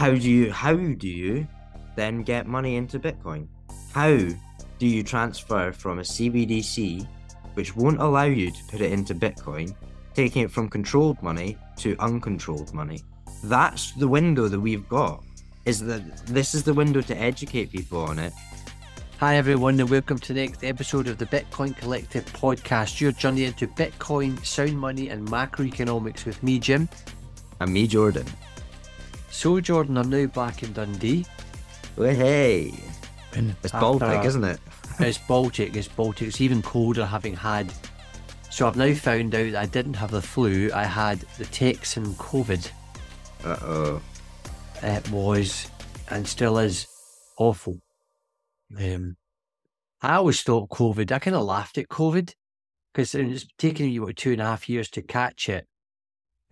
how do you how do you then get money into Bitcoin? How do you transfer from a CBDC, which won't allow you to put it into Bitcoin, taking it from controlled money to uncontrolled money? That's the window that we've got. Is that this is the window to educate people on it Hi, everyone, and welcome to the next episode of the Bitcoin Collective podcast. Your journey into Bitcoin, sound money, and macroeconomics with me, Jim. And me, Jordan. So, Jordan, I'm now back in Dundee. Well, hey. It's Baltic, isn't it? It's Baltic, it's Baltic. It's even colder having had. So, I've now found out I didn't have the flu, I had the Texan COVID. Uh oh. It was, and still is, awful. Um, I always thought COVID, I kind of laughed at COVID because it's taken you what, two and a half years to catch it.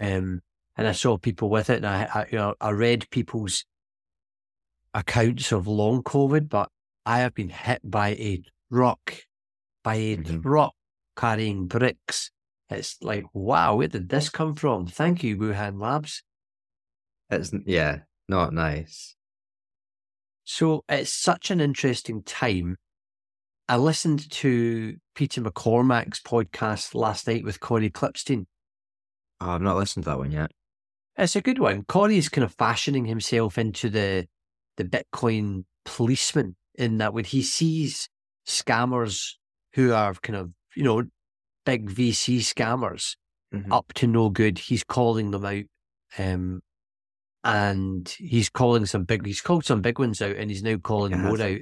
Um, and I saw people with it, and I, I, you know, I read people's accounts of long COVID, but I have been hit by a rock, by a Mhm. truck carrying bricks. It's like, wow, where did this come from? Thank you, Wuhan Labs. It's yeah, not nice. So it's such an interesting time. I listened to Peter McCormack's podcast last night with Cory Klippsten. Oh, I've not listened to that one yet. It's a good one. Cory's kind of fashioning himself into the the Bitcoin policeman in that when he sees scammers who are kind of, you know, big VC scammers Mhm. up to no good, he's calling them out. Um, and he's calling some big, he's called some big ones out and he's now calling He more out.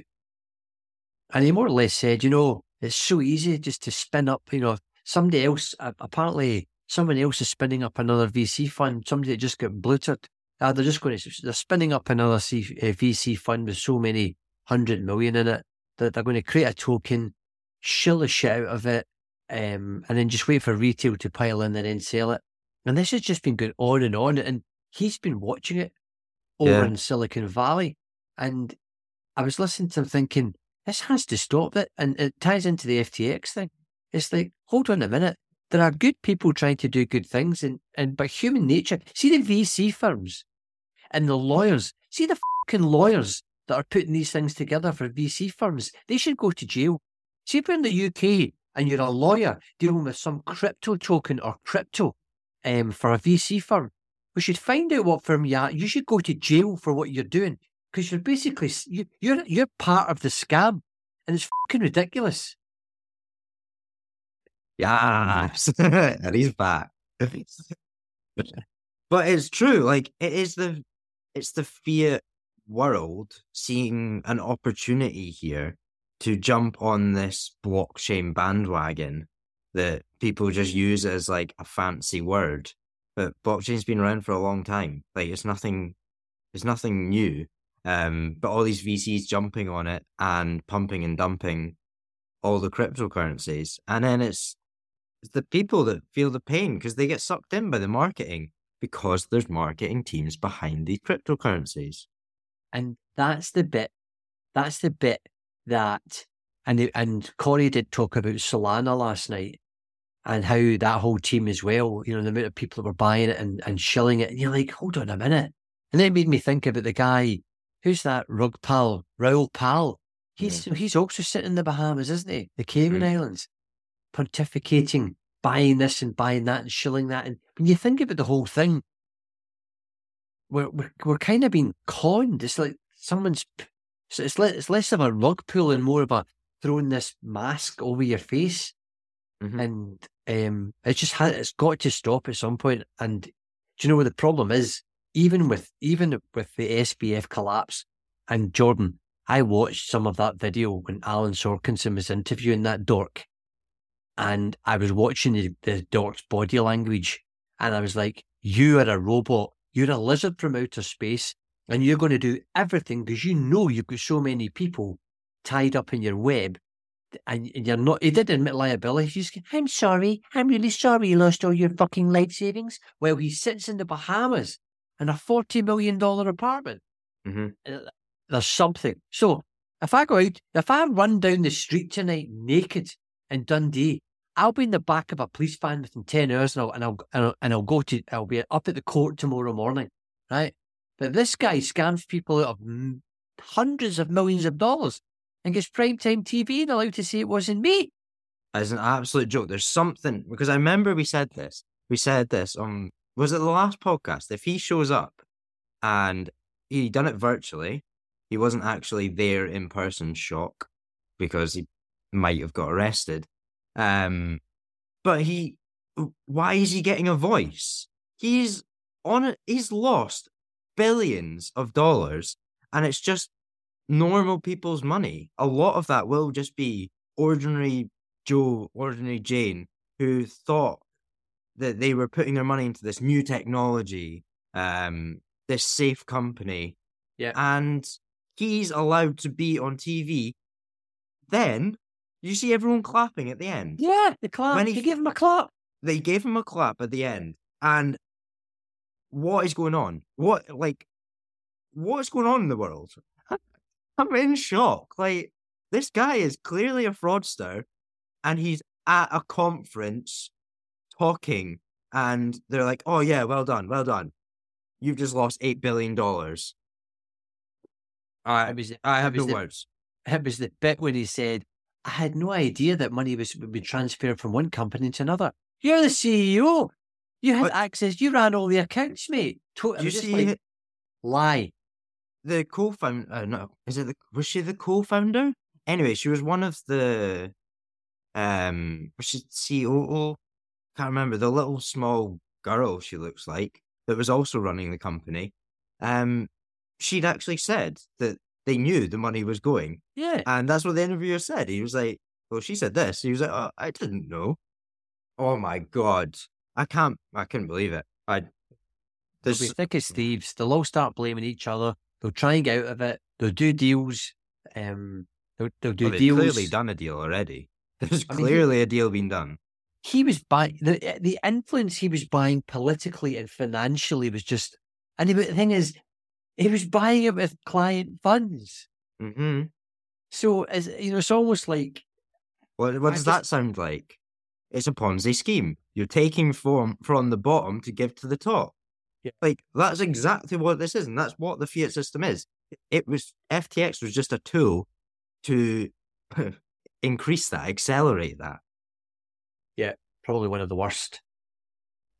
And he more or less said, you know, it's so easy just to spin up, you know, somebody else, uh, apparently someone else is spinning up another VC fund, somebody that just got blooted. Uh, they're just going to, they're spinning up another C, uh, VC fund with so many hundred million in it that they're going to create a token, shill the shit out of it, um, and then just wait for retail to pile in and then sell it. And this has just been going on and on. And he's been watching it over Yeah. in Silicon Valley. And I was listening to him thinking, this has to stop it. And it ties into the FTX thing. It's like, hold on a minute. There are good people trying to do good things, and, and by human nature, see the VC firms and the lawyers, see the fucking lawyers that are putting these things together for VC firms. They should go to jail. See if you're in the UK and you're a lawyer dealing with some crypto token or crypto um, for a VC firm, we should find out what firm you are. You should go to jail for what you're doing because you're basically you, you're you're part of the scam, and it's fucking ridiculous. Yes, and he's back. but it's true. Like it is the, it's the fiat world seeing an opportunity here to jump on this blockchain bandwagon that people just use as like a fancy word. But blockchain's been around for a long time. Like it's nothing, it's nothing new. Um, but all these VCs jumping on it and pumping and dumping all the cryptocurrencies, and then it's it's the people that feel the pain because they get sucked in by the marketing because there's marketing teams behind these cryptocurrencies. And that's the bit. That's the bit that, and it- and Cory did talk about Solana last night, and how that whole team as well. You know, the amount of people that were buying it and and shilling it. And you're like, hold on a minute. And then it made me think about the guy. Who's that? Rug pal, Raoul Pal. He's mm-hmm. he's also sitting in the Bahamas, isn't he? The Cayman mm-hmm. Islands, pontificating, buying this and buying that and shilling that. And when you think about the whole thing, we're we're, we're kind of being conned. It's like someone's. So it's le- it's less of a rug pull and more of a throwing this mask over your face, Mhm. and um, it's just ha- it's got to stop at some point. And do you know what the problem is? Even with even with the SBF collapse, and Jordan, I watched some of that video when Alan Sorkinson was interviewing that dork, and I was watching the, the dork's body language, and I was like, "You are a robot. You're a lizard from outer space, and you're going to do everything because you know you've got so many people tied up in your web." And and you're not, he did admit liability. He's I'm sorry. I'm really sorry you lost all your fucking life savings. Well, he sits in the Bahamas in a $40 million apartment. Mhm. Uh, There's something. So if I go out, if I run down the street tonight naked in Dundee, I'll be in the back of a police van within 10 hours and I'll, and I'll, and I'll, and I'll go to, I'll be up at the court tomorrow morning, right? But this guy scams people out of hundreds of millions of dollars and gets primetime TV and allowed to say it wasn't me. As an absolute joke. There's something because I remember we said this. We said this on was it the last podcast? If he shows up and he done it virtually, he wasn't actually there in person. Shock, because he might have got arrested. Um, but he, why is he getting a voice? He's on it. He's lost billions of dollars, and it's just normal people's money. A lot of that will just be ordinary Joe, ordinary Jane, who thought that they were putting their money into this new technology, um, this safe company. Yeah. And he's allowed to be on TV. Then you see everyone clapping at the end. Yeah, the clap. When When he- he gave him a clap. They gave him a clap at the end. And what is going on? What, like, what's going on in the world? I'm in shock. Like, this guy is clearly a fraudster and he's at a conference talking and they're like, oh, yeah, well done, well done. You've just lost $8 billion. I, It was, I have it no the- words. it was the bit when he said, I had no idea that money was would be transferred from one company to another. You're the CEO. You had But- access. You ran all the accounts, mate. To- you see like, lie. the co-founder? Uh, no, is it the? Was she the co-founder? Anyway, she was one of the. Um, was she COO? Can't remember the little small girl she looks like that was also running the company. Um, she'd actually said that they knew the money was going, Yeah. and that's what the interviewer said. He was like, "Well, she said this." He was like, oh, "I didn't know." Oh my god, I can't. I couldn't believe it. I. There's be thick as thieves. They'll all start blaming each other. They'll try and get out of it. They'll do deals. Um, they'll, they'll do well, they've deals. clearly done a deal already. There's I mean, clearly a deal being done. he was buying the the influence he was buying politically and financially was just. And the thing is, he was buying it with client funds. hmm So as you know, it's almost like What, what does just- that sound like? It's a Ponzi scheme. You're taking from from the bottom to give to the top. Yeah. Like that's exactly what this is, and that's what the fiat system is. It was FTX was just a tool to increase that, accelerate that. Yeah, probably one of the worst.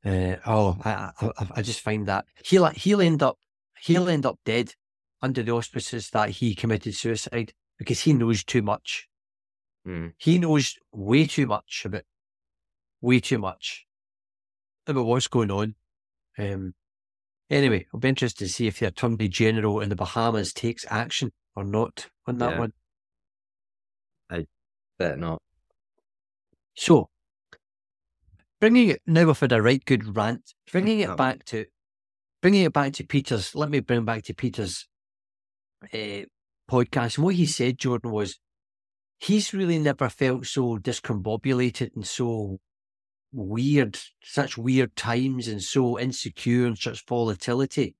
Uh, oh, I, I I- I just find that he'll he'll end up he'll end up dead under the auspices that he committed suicide because he knows too much. Mm. He knows way too much about way too much about what's going on. Um. Anyway, I'll be interested to see if the Attorney General in the Bahamas takes action or not on that Yeah. one. I bet not. So, bringing it now, we've had a right good rant. Bringing it Oh. back to, bringing it back to Peter's. Let me bring back to Peter's uh, podcast. And what he said, Jordan, was he's really never felt so discombobulated and so weird, such weird times, and so insecure and such volatility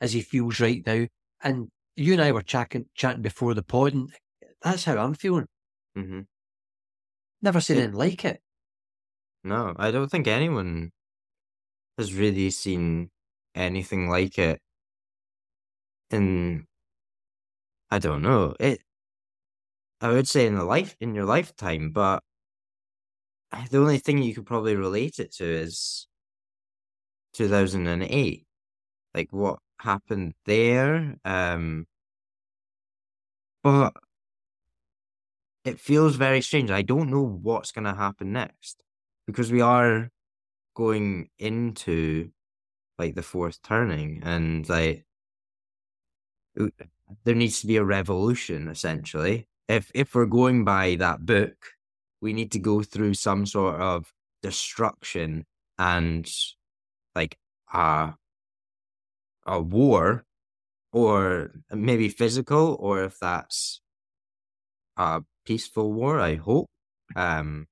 as he feels right now. And you and I were chatting, chatting before the pod, and that's how I'm feeling. hmm Never seen Yeah. anything like it. No, I don't think anyone has really seen anything like it. In I don't know it. I would say in the life in your lifetime, but the only thing you could probably relate it to is 2008, like what happened there. Um, but it feels very strange. I don't know what's going to happen next because we are going into like the fourth turning and like there needs to be a revolution essentially if if we're going by that book we need to go through some sort of destruction and like a a war or maybe physical or if that's a peaceful war i hope um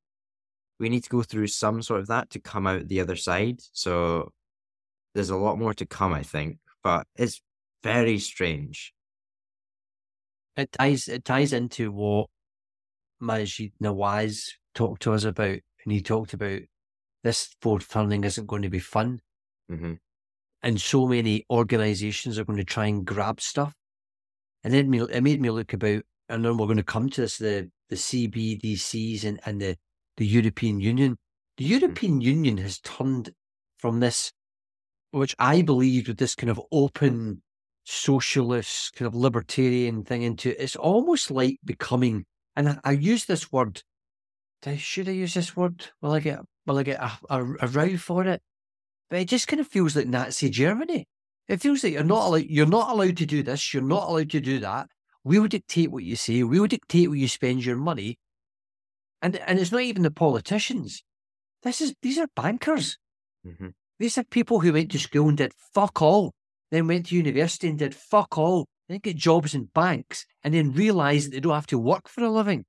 we need to go through some sort of that to come out the other side. So there's a lot more to come, I think, but it's very strange. it ties it ties into what Maajid Nawaz talked to us about, and he talked about this fourth turning isn't going to be fun. hmm and so many organizations are going to try and grab stuff. And then it made me look about, and then we're going to come to this, the, the CBDCs and, and the, the European Union. The hmm. European Union has turned from this, which I believed with this kind of open socialist kind of libertarian thing into it's almost like becoming and I, I use this word should I use this word? Will I get will I get a, a, a row for it? But it just kind of feels like Nazi Germany. It feels like you're not allowed you're not allowed to do this you're not allowed to do that. We will dictate what you say we will dictate where you spend your money. And and it's not even the politicians. This is these are bankers. Mm-hmm. These are people who went to school and did fuck all then went to university and did fuck all, then get jobs in banks, and then realise that they don't have to work for a living.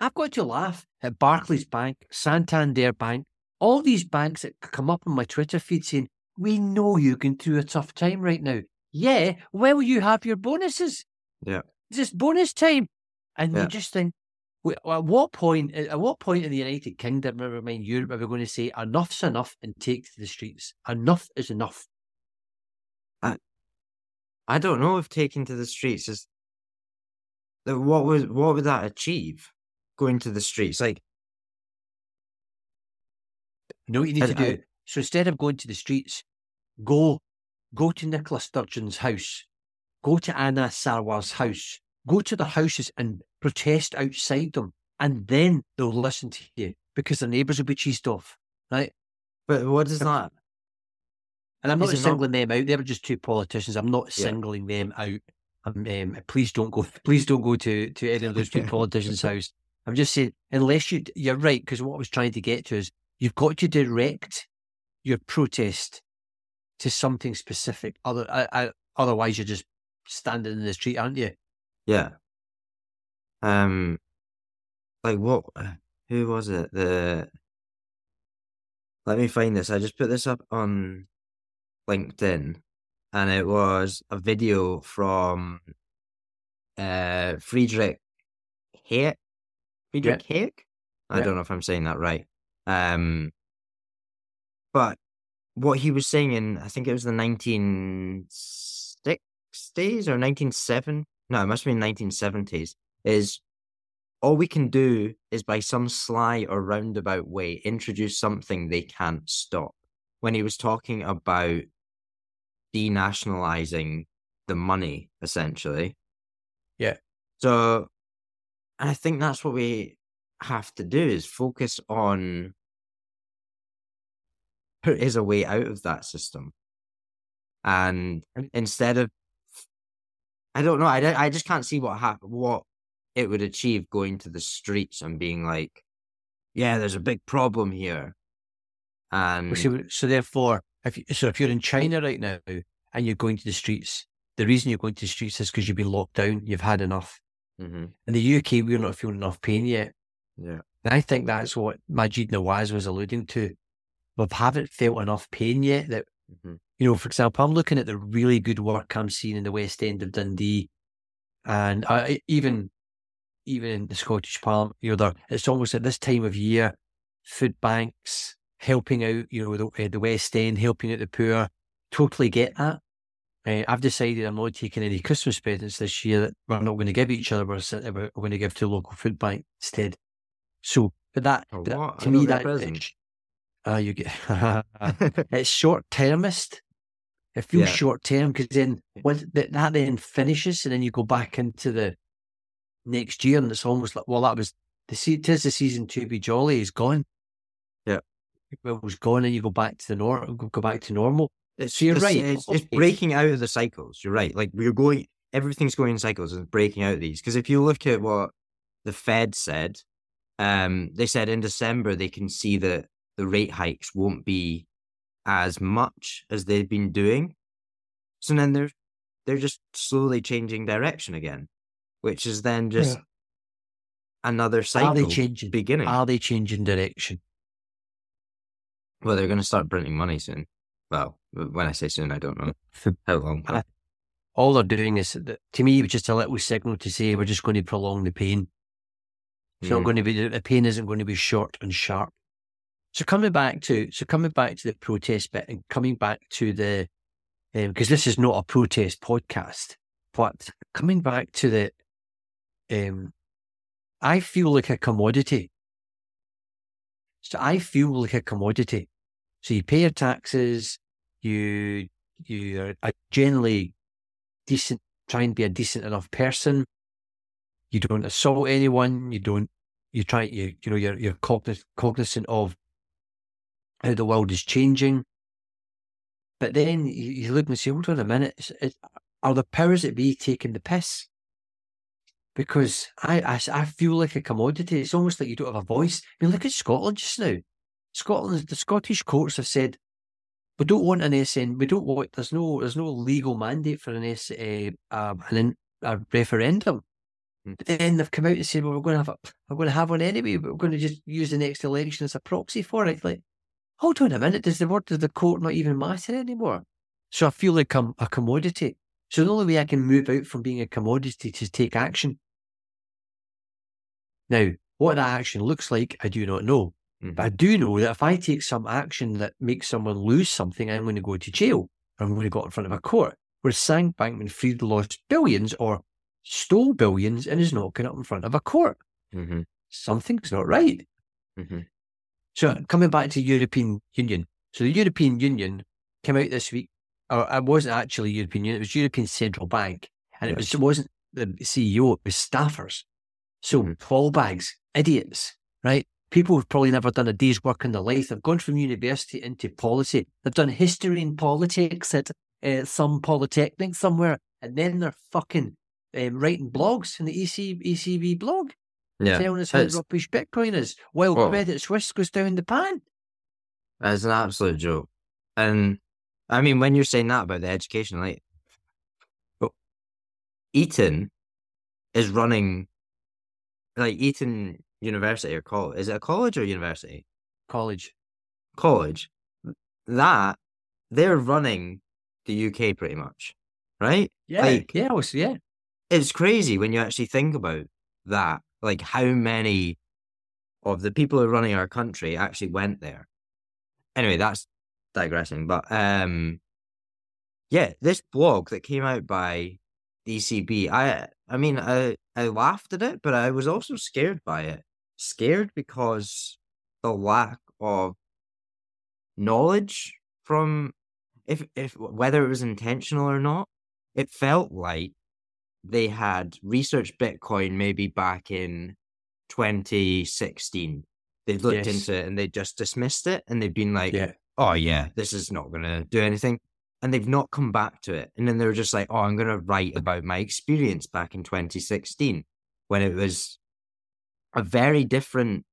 I've got to laugh at Barclays Bank, Santander Bank, all these banks that come up on my Twitter feed saying, We know you're going through a tough time right now. Yeah, where will you have your bonuses? Yeah. Is this bonus time? And yeah. you just think, at what point? At what point in the United Kingdom, never mind Europe, are we going to say enough's enough and take to the streets? Enough is enough. I I don't know if taking to the streets is what was what would that achieve? Going to the streets, like you know what you need I, to do. I, so instead of going to the streets, go go to Nicola Sturgeon's house, go to Anas Sarwar's house, go to their houses and protest outside them, and then they'll listen to you because their neighbours will be cheesed off, right? But what is that and I'm not singling not... them out. They were just two politicians. I'm not yeah. singling them out. Um, um, please don't go. Please don't go to to any of those two politicians' house. I'm just saying, unless you, you're right, because what I was trying to get to is you've got to direct your protest to something specific. Other, I, I, otherwise, you're just standing in the street, aren't you? Yeah. Um, like what? Who was it? The let me find this. I just put this up on LinkedIn, and it was a video from uh, Friedrich Hayek. Friedrich yeah. Hayek? I yeah. don't know if I'm saying that right. Um, but what he was saying in, I think it was the 1960s or 197. No, it must have been 1970s. Is all we can do is by some sly or roundabout way introduce something they can't stop. When he was talking about denationalizing the money essentially. Yeah. So I think that's what we have to do is focus on there is a way out of that system. And instead of I don't know, I, I just can't see what hap- what it would achieve going to the streets and being like, yeah, there's a big problem here. And so, so therefore, if you, so if you're in China right now and you're going to the streets, the reason you're going to the streets is because you've been locked down. You've had enough. Mm-hmm. In the UK, we're not feeling enough pain yet. Yeah. And I think that's what Maajid Nawaz was alluding to. We haven't felt enough pain yet that, mm-hmm. you know, for example, I'm looking at the really good work I'm seeing in the West End of Dundee and I, even even in the Scottish Parliament, you know, it's almost at this time of year, food banks, helping out, you know, the, uh, the West End, helping out the poor. Totally get that. Uh, I've decided I'm not taking any Christmas presents this year that we're not going to give each other. We're, we're going to give to local food bank instead. So, but that, that to me, that uh, you get it's short termist. It feels yeah. short term because then when that, that then finishes and then you go back into the next year and it's almost like well that was the it is the season to be jolly is gone. Yeah, it was gone, and you go back to the normal. Go back to normal. It's, so you're right. It's, it's, breaking out of the cycles. You're right. Like we're going, everything's going in cycles and breaking out of these. Because if you look at what the Fed said, um, they said in December they can see that the rate hikes won't be as much as they've been doing. So then they're they're just slowly changing direction again, which is then just yeah. another cycle. Are they changing? Beginning. Are they changing direction? Well, they're going to start printing money soon. Well, when I say soon, I don't know how long. all they're doing is, to me, it's just a little signal to say we're just going to prolong the pain. It's mm. not going to be the pain isn't going to be short and sharp. So coming back to so coming back to the protest bit and coming back to the because um, this is not a protest podcast. But coming back to the, um, I feel like a commodity. So I feel like a commodity. So you pay your taxes, you you are generally decent, try and be a decent enough person. You don't assault anyone. You don't. You try. You you know you're you're cognizant of how the world is changing. But then you, look and say, hold on a minute, are the powers that be taking the piss? Because I, I, I feel like a commodity. It's almost like you don't have a voice. I mean, look at Scotland just now. Scotland, the Scottish courts have said we don't want an SN. We don't want. There's no. There's no legal mandate for an S. Uh, an a referendum. Mm. Then they've come out and said, "Well, we're going to have a, we're going to have one anyway, but we're going to just use the next election as a proxy for it." Like, hold on a minute, does the word of the court not even matter anymore? So I feel like I'm a commodity. So the only way I can move out from being a commodity is to take action. Now, what that action looks like, I do not know. Mm-hmm. But I do know that if I take some action that makes someone lose something, I'm going to go to jail. I'm going to go in front of a court. Where Sam Bankman Fried lost billions or stole billions and is not going up in front of a court. Mm-hmm. Something's not right. Mm-hmm. So coming back to European Union. So the European Union came out this week, or it wasn't actually European Union, it was European Central Bank. And it, was, it wasn't the CEO, it was staffers. So mm bags, idiots, right? People who've probably never done a day's work in their life. They've gone from university into policy. They've done history and politics at uh, some polytechnic somewhere. And then they're fucking um, writing blogs in the EC, ECB blog yeah. telling us how it's, rubbish Bitcoin is, while well, Credit Suisse goes down the pan. It's an absolute joke. And I mean, when you're saying that about the education, like, but Eton is running, like, Eton University or college. Is it a college or university? College. College. That, they're running the UK pretty much, right? Yeah. Like, yeah, was, yeah. It's crazy when you actually think about that like how many of the people who are running our country actually went there. Anyway, that's digressing. But um yeah, this blog that came out by ECB, I I mean I I laughed at it, but I was also scared by it. Scared because the lack of knowledge from if if whether it was intentional or not, it felt like they had researched Bitcoin maybe back in 2016. They'd looked yes. into it and they just dismissed it and they've been like, yeah. oh, yeah, this is not going to do anything. And they've not come back to it. And then they were just like, oh, I'm going to write about my experience back in 2016 when it was a very different.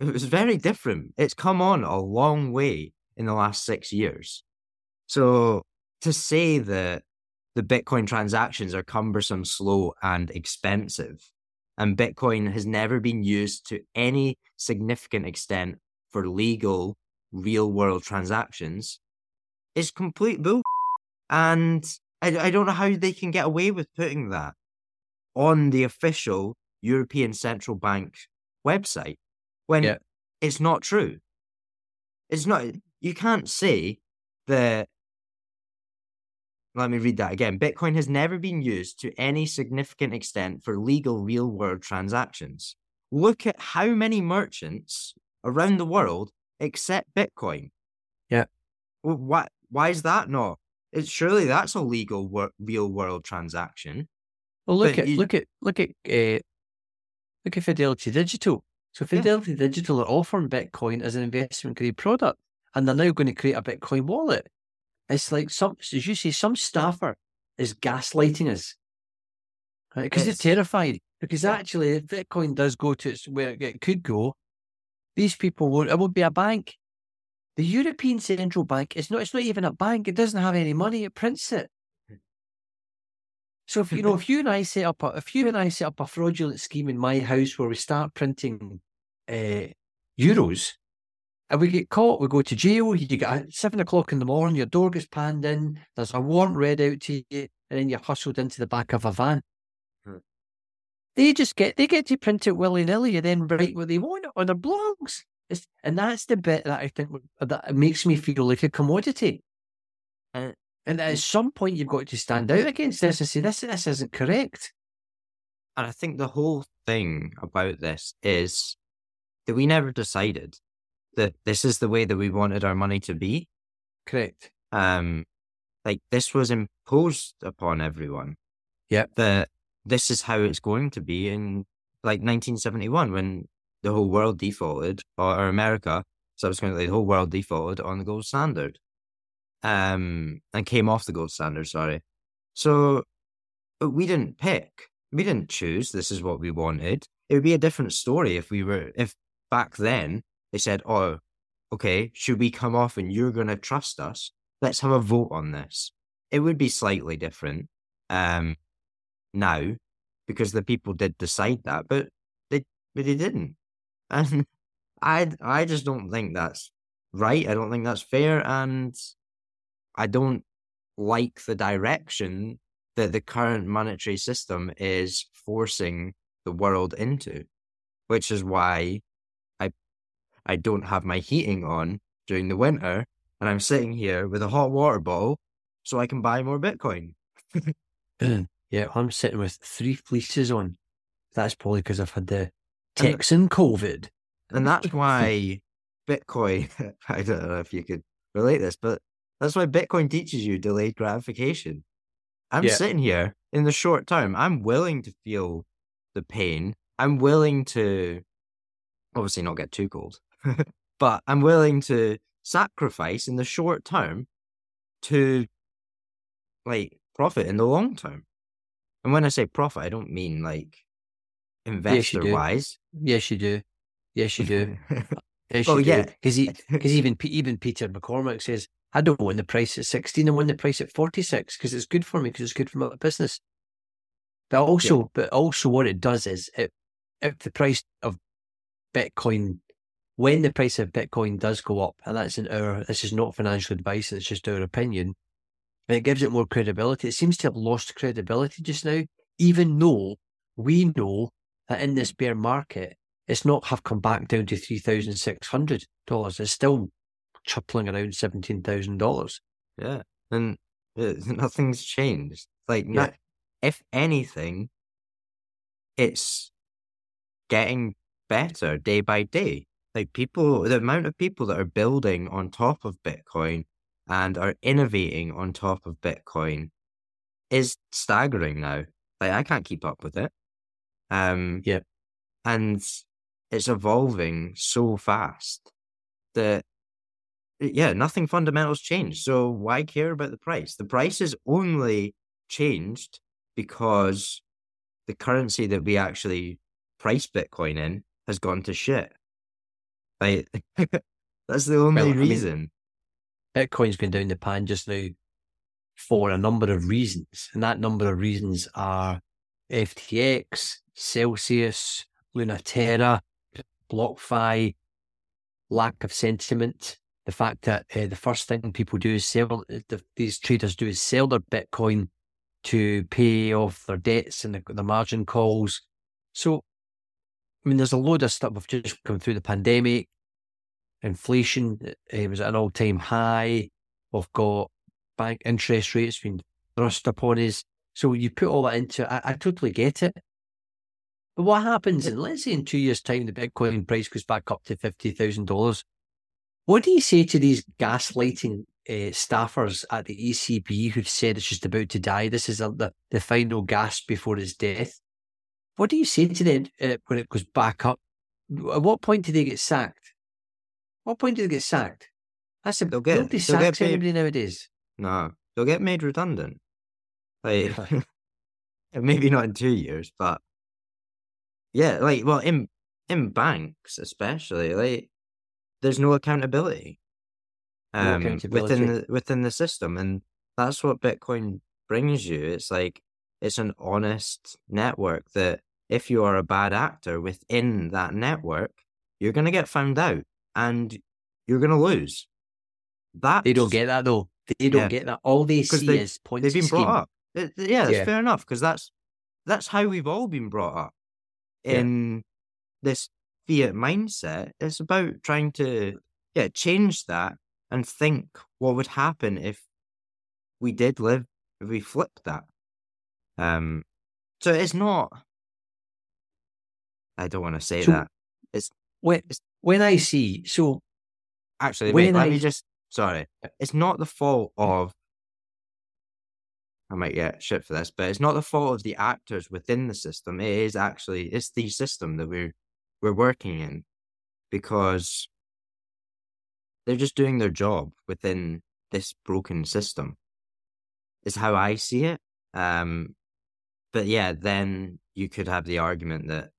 It was very different. It's come on a long way in the last six years. So to say that the Bitcoin transactions are cumbersome, slow, and expensive. And Bitcoin has never been used to any significant extent for legal, real world transactions. It's complete bull. And I, I don't know how they can get away with putting that on the official European Central Bank website when yeah. it's not true. It's not, you can't say that let me read that again. Bitcoin has never been used to any significant extent for legal real world transactions. Look at how many merchants around the world accept Bitcoin. Yeah. Well, why, why is that not? It's surely that's a legal wor- real world transaction. Well, look but at you... look at look at uh, look at Fidelity Digital. So Fidelity yeah. Digital are offering Bitcoin as an investment grade product, and they're now going to create a Bitcoin wallet. It's like some, as you say, some staffer is gaslighting us, right? Because they're terrified. Because actually, if Bitcoin does go to where it could go, these people won't. It won't be a bank. The European Central Bank is not. It's not even a bank. It doesn't have any money. It prints it. So if you know, if you and I set up, a, if you and I set up a fraudulent scheme in my house where we start printing uh, euros, and we get caught, we go to jail. You get seven o'clock in the morning, your door gets panned in, there's a warrant read out to you, and then you're hustled into the back of a van. Hmm. They just get they get to print it willy nilly and then write what they want on their blogs. It's, and that's the bit that I think that makes me feel like a commodity. And And at some point, you've got to stand out against this and say, this, this isn't correct. And I think the whole thing about this is that we never decided that this is the way that we wanted our money to be. Correct. Um, like this was imposed upon everyone. Yep. That this is how it's going to be in like 1971 when the whole world defaulted, or, or America subsequently the whole world defaulted on the gold standard, um, and came off the gold standard. Sorry. So we didn't pick. We didn't choose. This is what we wanted. It would be a different story if we were if back then they said, "Oh, okay, should we come off and you're going to trust us? Let's have a vote on this." It would be slightly different um, now because the people did decide that, but they but they didn't, and I I just don't think that's right. I don't think that's fair, and I don't like the direction that the current monetary system is forcing the world into, which is why I don't have my heating on during the winter, and I'm sitting here with a hot water bottle so I can buy more Bitcoin. yeah, I'm sitting with three fleeces on. That's probably because I've had the Texan COVID. And that's why Bitcoin, I don't know if you could relate this, but that's why Bitcoin teaches you delayed gratification. I'm Yeah. sitting here in the short term. I'm willing to feel the pain. I'm willing to obviously not get too cold, but I'm willing to sacrifice in the short term to like profit in the long term. And when I say profit, I don't mean like investor do. wise. Yes, you do. Yes, you do. Yes, Well, you do. yeah. Because even even Peter McCormack says, I don't want the price at 16, I want the price at 46 because it's good for me, because it's good for my business. But also, but also what it does is it, if the price of Bitcoin, when the price of Bitcoin does go up, and that's in our, this is not financial advice, it's just our opinion, it gives it more credibility. It seems to have lost credibility just now, even though we know that in this bear market, it's not have come back down to three thousand six hundred dollars. It's still chuckling around seventeen thousand dollars. Yeah, and uh, nothing's changed. Like, Yeah. if anything, it's getting better day by day. Like people, the amount of people that are building on top of Bitcoin and are innovating on top of Bitcoin is staggering now. Like I can't keep up with it. Um, Yeah. and it's evolving so fast that yeah, nothing fundamental's changed. So why care about the price? The price is only changed because the currency that we actually price Bitcoin in has gone to shit. Like that's the only Well, I mean- reason. Bitcoin's going down the pan just now for a number of reasons, and that number of reasons are FTX, Celsius, Lunaterra, BlockFi, lack of sentiment. The fact that uh, the first thing people do is sell, the, these traders do is sell their Bitcoin to pay off their debts and the, the margin calls. So, I mean, there's a load of stuff. We've just come through the pandemic. Inflation uh, was at an all time high. We've got bank interest rates being thrust upon us. So you put all that into. I, I totally get it. But what happens in, let's say, in two years' time, the Bitcoin price goes back up to $50,000? What do you say to these gaslighting uh, staffers at the ECB who've said it's just about to die? This is a, the, the final gasp before its death. What do you say to them uh, when it goes back up? At what point do they get sacked? What point do they get sacked? That's a, They'll get- nobody they'll get anybody nowadays. No, they'll get made redundant. Like maybe not in two years, but yeah, like well in in banks especially, like there's no accountability. No Um accountability. within the within the system. And that's what Bitcoin brings you. It's like it's an honest network that if you are a bad actor within that network, you're gonna get found out and you're gonna lose. That They don't get that though. They don't Yeah. get that. All they see they- is points. they've been brought up. It- yeah, that's Yeah. fair enough because that's that's how we've all been brought up Yeah. in this fiat mindset. It's about trying to yeah change that and think what would happen if we did live if we flipped that. Um, so it's not. I don't want to say So- that. It's When, when I see, so actually wait. when Let me just. Sorry, it's not the fault of. I might get shit for this, but it's not the fault of the actors within the system. It is actually it's the system that we're we're working in, because they're just doing their job within this broken system. Is how I see it. Um, but yeah, then you could have the argument that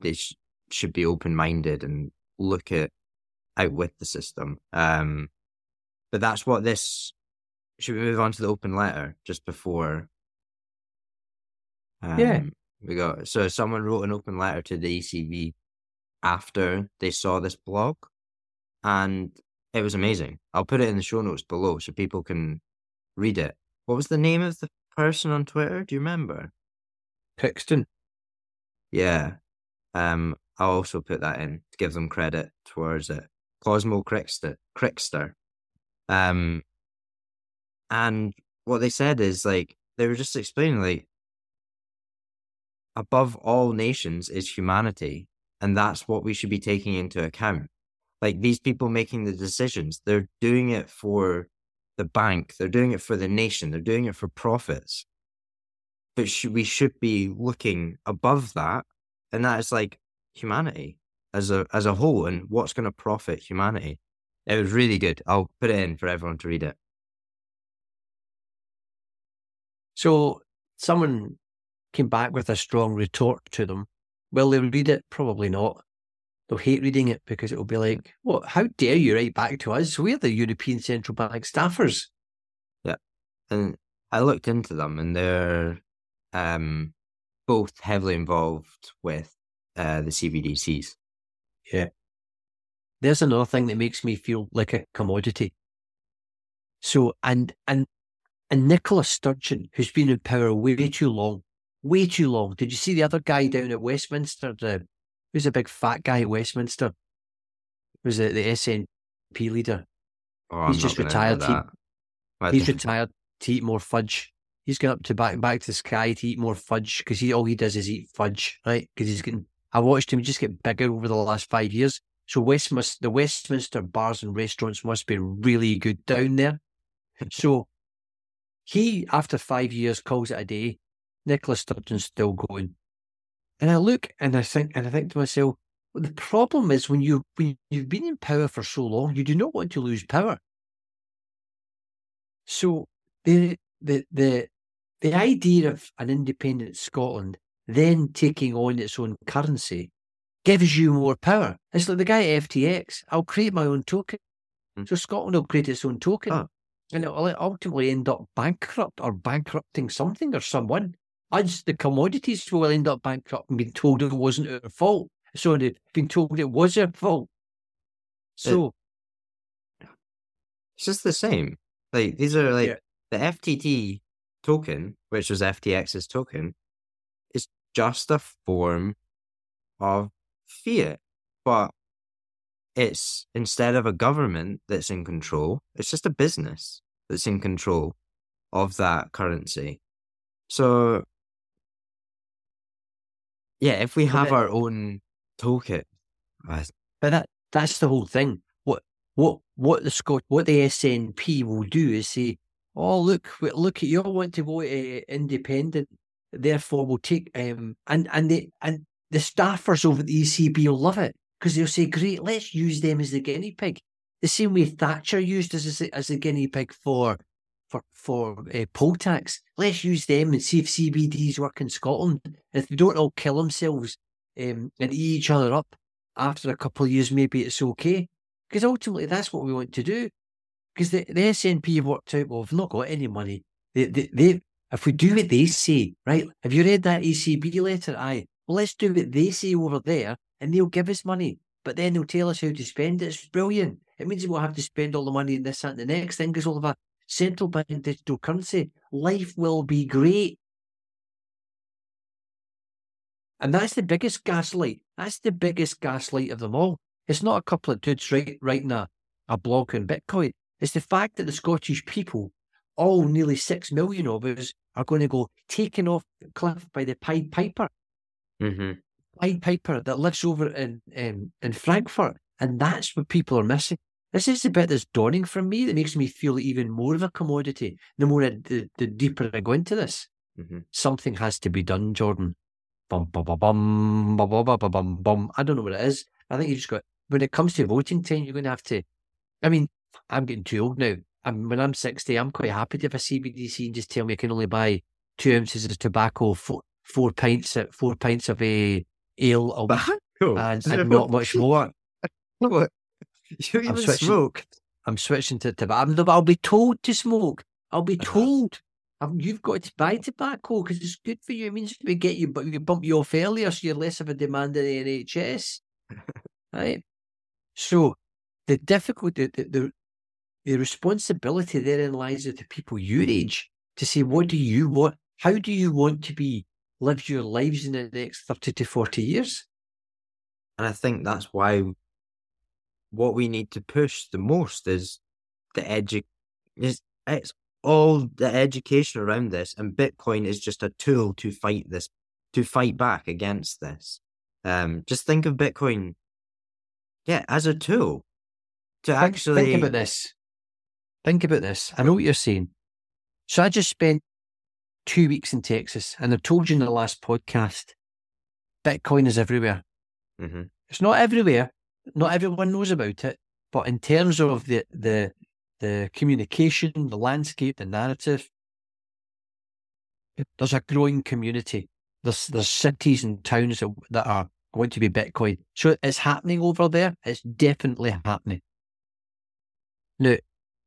they sh- should be open minded and look at out with the system. Um, but that's what this. Should we move on to the open letter just before? Um, Yeah. We got so someone wrote an open letter to the ECB after they saw this blog, and it was amazing. I'll put it in the show notes below so people can read it. What was the name of the person on Twitter? Do you remember? Pixton, Yeah. Um, I'll also put that in to give them credit towards it. Cosmo Crickster. Crickster. Um, and what they said is like they were just explaining like above all nations is humanity, and that's what we should be taking into account. Like these people making the decisions, they're doing it for the bank, they're doing it for the nation, they're doing it for profits. But sh- we should be looking above that and that is like humanity as a as a whole and what's going to profit humanity. It was really good. I'll put it in for everyone to read it. So someone came back with a strong retort to them. Will they read it? Probably not. They'll hate reading it because it'll be like, "What? How dare you write back to us? We're the European Central Bank staffers." Yeah, and I looked into them and they're um both heavily involved with uh the CBDCs. Yeah, there's another thing that makes me feel like a commodity. So, and and and Nicola Sturgeon, who's been in power way too long, way too long. Did you see the other guy down at Westminster? The who's a big fat guy at Westminster? Was it the SNP leader? Oh, He's just retired. He- He's retired to eat more fudge. He's gone up to back back to the Skye to eat more fudge because he all he does is eat fudge, right? Because he's getting. I watched him just get bigger over the last five years. So Westminster, the Westminster bars and restaurants must be really good down there. so he, after five years, calls it a day. Nicholas Sturgeon's still going, and I look and I think and I think to myself, well, the problem is when you when you've been in power for so long, you do not want to lose power. So the the the the idea of an independent Scotland then taking on its own currency gives you more power. It's like the guy at FTX. I'll create my own token. Hmm. So Scotland will create its own token. Ah. And it will ultimately end up bankrupt or bankrupting something or someone. Us, the commodities will end up bankrupt and being told it wasn't our fault. So they've been told it was their fault. So It's just the same. Like these are like Yeah. the FTT token, which was FTX's token, is just a form of fiat, but it's instead of a government that's in control, it's just a business that's in control of that currency. So, yeah, if we have our own token, I- But that that's the whole thing. What what what the Scot what the SNP will do is say, "Oh look, look at you all want to vote uh, independent, therefore we'll take um and and the and the staffers over at the ECB will love it because they'll say, "Great, let's use them as the guinea pig." The same way Thatcher used as a, as a guinea pig for for for uh, poll tax. Let's use them and see if CBDs work in Scotland. If they don't all kill themselves um, and eat each other up after a couple of years, maybe it's okay. Because ultimately, that's what we want to do. Because the, the SNP have worked out, well, we've not got any money. They, they, they, if we do what they say, right? Have you read that ECB letter? Aye. Well, let's do what they say over there, and they'll give us money. But then they'll tell us how to spend it. It's brilliant. It means we'll have to spend all the money in this, and the next thing because we'll have a central bank digital currency. Life will be great. And that's the biggest gaslight. That's the biggest gaslight of them all. It's not a couple of dudes write, writing a, a blog on Bitcoin. It's the fact that the Scottish people all nearly six million of us are going to go taken off the cliff by the Pied Piper. Mm-hmm. Pied Piper that lives over in um, in Frankfurt, and that's what people are missing. This is the bit that's dawning for me that makes me feel even more of a commodity the more I, the, the deeper I go into this. Mm-hmm. Something has to be done, Jordan. Bum, bum, bum, bum, bum, bum, bum, bum. I don't know what it is. I think you just got, when it comes to voting time, you're going to have to. I mean, I'm getting too old now. I'm, when I'm 60, I'm quite happy to have a CBDC and just tell me I can only buy two ounces of tobacco, four, four pints four pints of a ale a week, and, and not much more. You I'm even switching- smoke? I'm switching to tobacco. I'll be told to smoke. I'll be Uh-huh. told. Um, you've got to buy tobacco because it's good for you. It means we get you, but we bump you off earlier, so you're less of a demand in the NHS, right? So the difficulty, the, the the responsibility therein lies with the people your age to say, what do you want? How do you want to be live your lives in the next thirty to forty years? And I think that's why what we need to push the most is the edu is it's all the education around this and Bitcoin is just a tool to fight this to fight back against this. Um just think of Bitcoin yeah, as a tool to Think- actually think about this. Think about this. I know what you're saying. So I just spent two weeks in Texas, and I've told you in the last podcast, Bitcoin is everywhere. Mhm. It's not everywhere. Not everyone knows about it. But in terms of the the the communication, the landscape, the narrative, there's a growing community. There's there's cities and towns that, that are going to be Bitcoin. So it's happening over there. It's definitely happening. Now,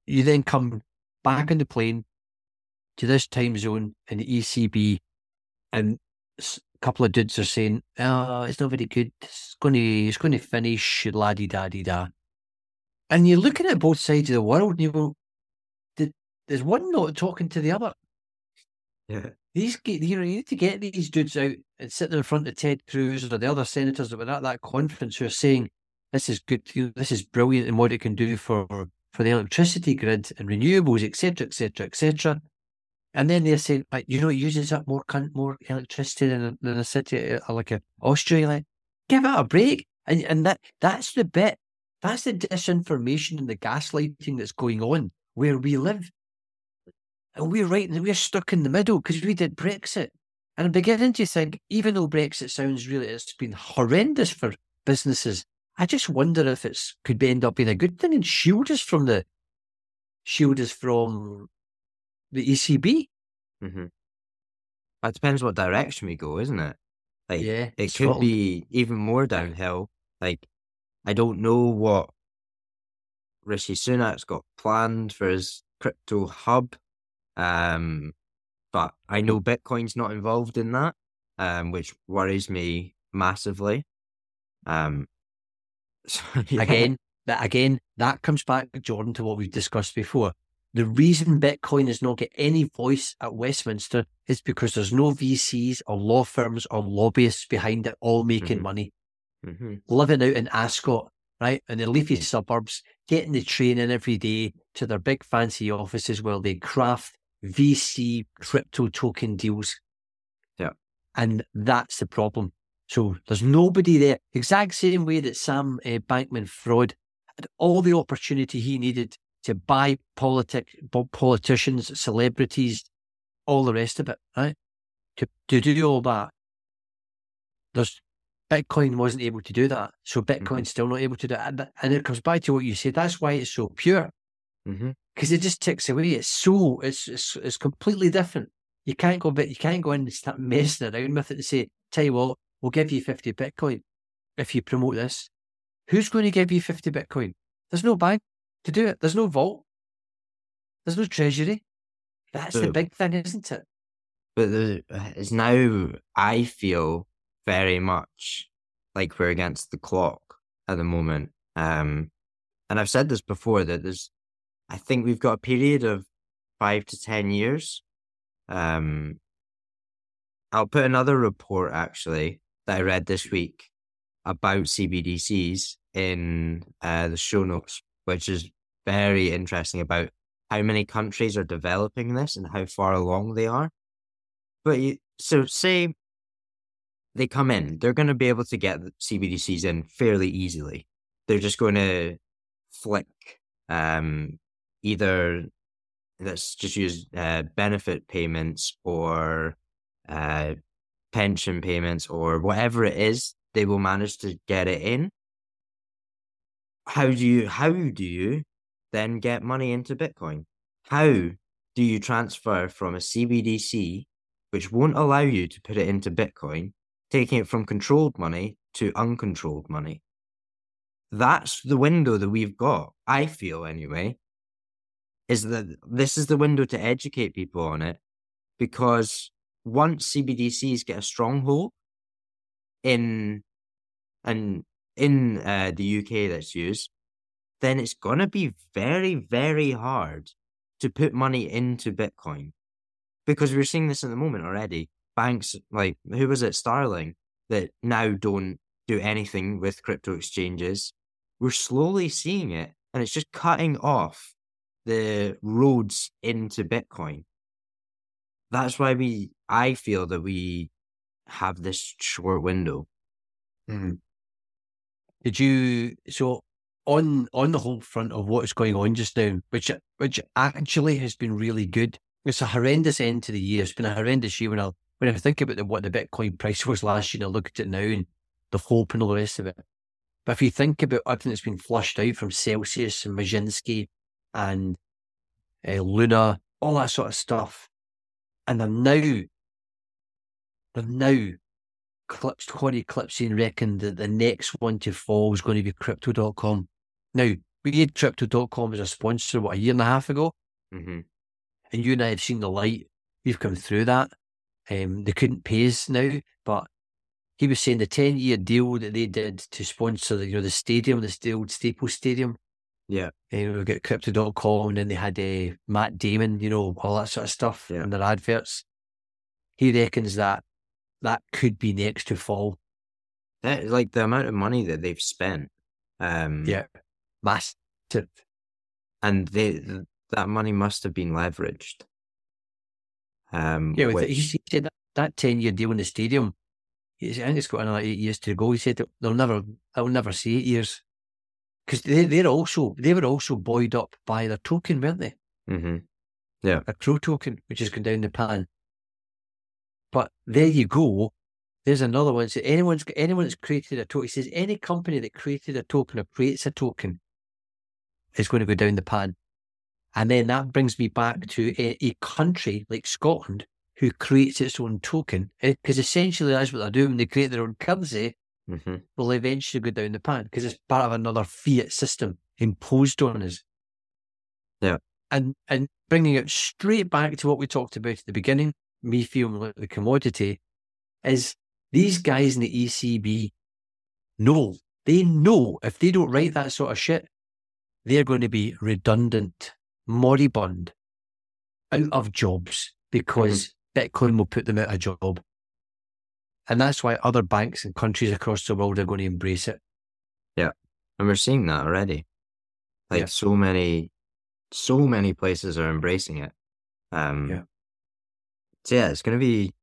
you then come back on the plane to this time zone in the ECB, and couple of dudes are saying, "Oh, it's not very good. It's going to, it's going to finish, la di da di da." And you're looking at both sides of the world, and you go, "Did- "There's one not talking to the other." Yeah. These, you know, you need to get these dudes out and sit in front of Ted Cruz or the other senators that were at that conference who are saying, "This is good. This is brilliant, and what it can do for for the electricity grid and renewables, etc., etc., etc." And then saying, like, you know, it uses up more more electricity than a, than a city uh, like a Austria. Like, give it a break. And and that that's the bit. That's the disinformation and the gaslighting that's going on where we live. And we're right, we're stuck in the middle because we did Brexit. And I'm beginning to think, even though Brexit sounds really, it's been horrendous for businesses. I just wonder if it's could end up being a good thing and shield us from the shield us from the ECB. Mhm. It depends what direction we go, isn't it? Like yeah, it could be even more downhill. Like, I don't know what Rishi Sunak's got planned for his crypto hub, um, but I know Bitcoin's not involved in that, um, which worries me massively. Um, so, yeah. again. That again, that comes back, Jordan, to what we've discussed before. The reason Bitcoin has not got any voice at Westminster is because there's no VCs or law firms or lobbyists behind it, all making Mhm. money. Mhm. living out in Ascot, right, in the leafy suburbs, getting the train in every day to their big fancy offices where they craft VC crypto token deals. Yeah. And that's the problem. So there's nobody there. Exact same way that Sam uh, Bankman Fraud had all the opportunity he needed to buy politic, politicians, celebrities, all the rest of it, right? To, to do all that. There's Bitcoin wasn't able to do that. So Bitcoin's mm-hmm. still not able to do it. And, it comes back to what you said. That's why it's so pure mm-hmm. because it just ticks away. It's so, it's, it's, it's completely different. You can't go, bit. you can't go in and start messing around with it and say, tell you what, we'll give you 50 Bitcoin if you promote this. Who's going to give you 50 Bitcoin? There's no bank to do it. There's no vault. There's no treasury. That's the big thing, isn't it? But it's now, I feel very much like we're against the clock at the moment. Um, and I've said this before that there's, I think we've got a period of five to 10 years. Um, I'll put another report actually that I read this week about CBDCs in uh, the show notes, which is very interesting about how many countries are developing this and how far along they are. But you, so say they come in, they're going to be able to get CBDCs in fairly easily. They're just going to flick um, either let's just use uh, benefit payments or uh, pension payments or whatever it is, they will manage to get it in. How do you how do you then get money into Bitcoin? How do you transfer from a CBDC, which won't allow you to put it into Bitcoin, taking it from controlled money to uncontrolled money? That's the window that we've got, I feel anyway, is that this is the window to educate people on it because once CBDCs get a stronghold in and in uh, the UK that's used, then it's going to be very, very hard to put money into Bitcoin because we're seeing this at the moment already. Banks like who was it, Starling, that now don't do anything with crypto exchanges. We're slowly seeing it, and it's just cutting off the roads into Bitcoin. That's why we, I feel that we have this short window. Mm-hmm. Did you so on on the whole front of what is going on just now, which which actually has been really good. It's a horrendous end to the year. It's been a horrendous year when I when I think about the, what the Bitcoin price was last year. I look at it now and the hope and all the rest of it. But if you think about everything that's been flushed out from Celsius and Mashinsky and uh, Luna, all that sort of stuff, and they're now they're now clips Cory Klippsten reckoned that the next one to fall was going to be crypto.com. Now, we had crypto.com as a sponsor, what, a year and a half ago? Mm-hmm. And you and I have seen the light. We've come through that. Um, they couldn't pay us now, but he was saying the 10 year deal that they did to sponsor the, you know, the stadium, the old Staples Stadium. Yeah. And um, we got crypto.com and then they had uh, Matt Damon, you know, all that sort of stuff yeah. in their adverts. He reckons that that could be next to fall. That, like the amount of money that they've spent. Um, yeah. Massive. And they, that money must have been leveraged. Um, yeah, which... he said that, that 10 year deal in the stadium, I think it's got another eight years to go. He said they'll never, they'll never see eight years. Because they, they're also, they were also buoyed up by their token, weren't they? Mm-hmm. Yeah. A CRO token, which has gone down the pan. But there you go. There's another one. So anyone's anyone that's created a token, he says any company that created a token or creates a token is going to go down the pan. And then that brings me back to a, a country like Scotland who creates its own token. Because eh, essentially that's what they're doing. They create their own currency. Mm-hmm. Will eventually go down the pan because it's part of another fiat system imposed on us. Yeah. And and bringing it straight back to what we talked about at the beginning, me feeling like the commodity, is these guys in the ECB know, they know if they don't write that sort of shit, they're going to be redundant moribund, out of jobs because mm-hmm. Bitcoin will put them out of job. And that's why other banks and countries across the world are going to embrace it. Yeah. And we're seeing that already. Like yeah. so many, so many places are embracing it. Um, yeah. So yeah, it's going to be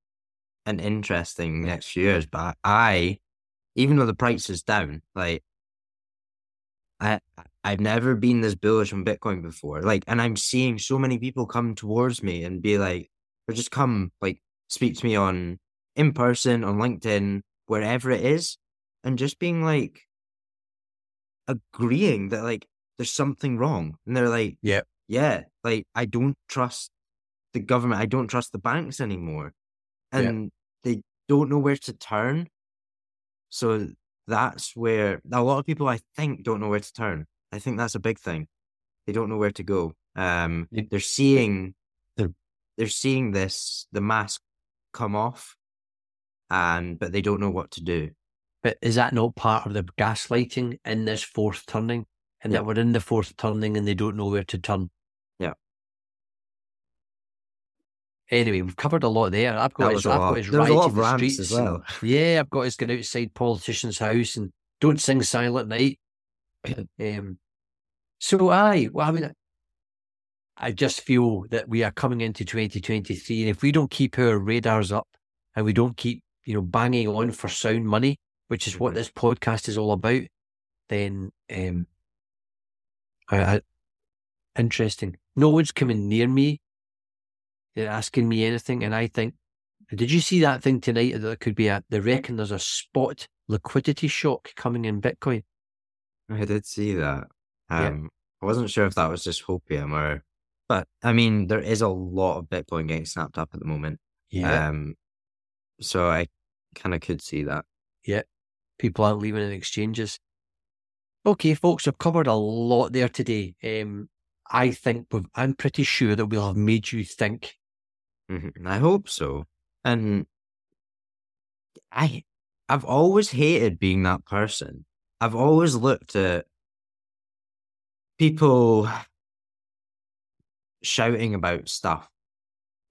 an interesting next few years. But I, even though the price is down, like I I've never been this bullish on Bitcoin before. Like, and I'm seeing so many people come towards me and be like, or just come like speak to me on in person, on LinkedIn, wherever it is, and just being like agreeing that like there's something wrong. And they're like, Yeah, yeah, like I don't trust the government, I don't trust the banks anymore. And they don't know where to turn. So that's where a lot of people I think don't know where to turn. I think that's a big thing. They don't know where to go. Um, they're seeing they're, they're seeing this the mask come off, and but they don't know what to do. But is that not part of the gaslighting in this fourth turning? And yeah. that we're in the fourth turning and they don't know where to turn. Anyway, we've covered a lot there. I've got his, I've got his right to the streets as well. And, yeah, I've got his going outside politician's house and don't sing silent night. um, so I, well, I mean, I just feel that we are coming into 2023, and if we don't keep our radars up and we don't keep, you know, banging on for sound money, which is what Mhm. this podcast is all about, then um, I, I, interesting. No one's coming near me. They're asking me anything, and I think, did you see that thing tonight? That could be a. They reckon there's a spot liquidity shock coming in Bitcoin. I did see that. Yeah. Um, I wasn't sure if that was just hopium or, but I mean, there is a lot of Bitcoin getting snapped up at the moment. Um, so I kind of could see that. Yeah. People aren't leaving in exchanges. Okay, folks, I've covered a lot there today. Um, I think we've, I'm pretty sure that we'll have made you think. Mhm, I hope so. And I, I've always hated being that person. I've always looked at people shouting about stuff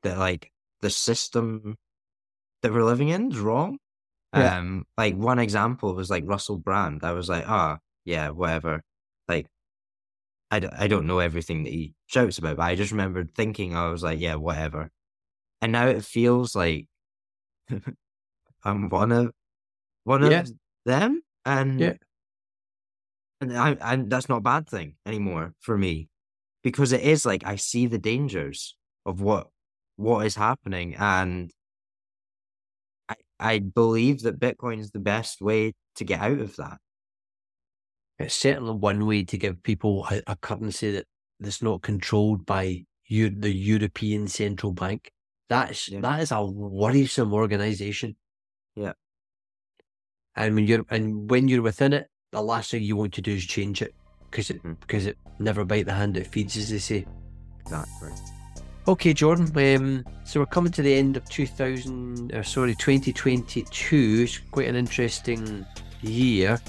that like the system that we're living in is wrong. Yeah. Um, like one example was like Russell Brand. I was like, ah, yeah, whatever. Like, I, d- I don't know everything that he shouts about, but I just remembered thinking, I was like, yeah, whatever. And now it feels like I'm one of one Yeah. of them, and Yeah. and I and that's not a bad thing anymore for me, because it is like I see the dangers of what what is happening, and I I believe that Bitcoin is the best way to get out of that. It's certainly one way to give people a, a currency that, that's not controlled by the European Central Bank. That's Yeah. that is a worrisome organisation. Yeah. And when you're and when you're within it, the last thing you want to do is change it because it Mhm. because it never bite the hand it feeds, as they say. Exactly. Okay, Jordan. Um, so we're coming to the end of 2000, uh, sorry, 2022. It's quite an interesting year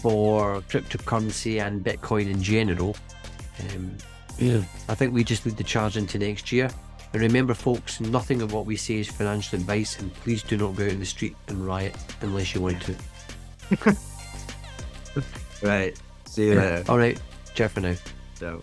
for cryptocurrency and Bitcoin in general. Um, yeah, I think we just lead the charge into next year. And remember, folks, nothing of what we say is financial advice, and please do not go out in the street and riot unless you want to. Right. See you later. All right, ciao for now. So.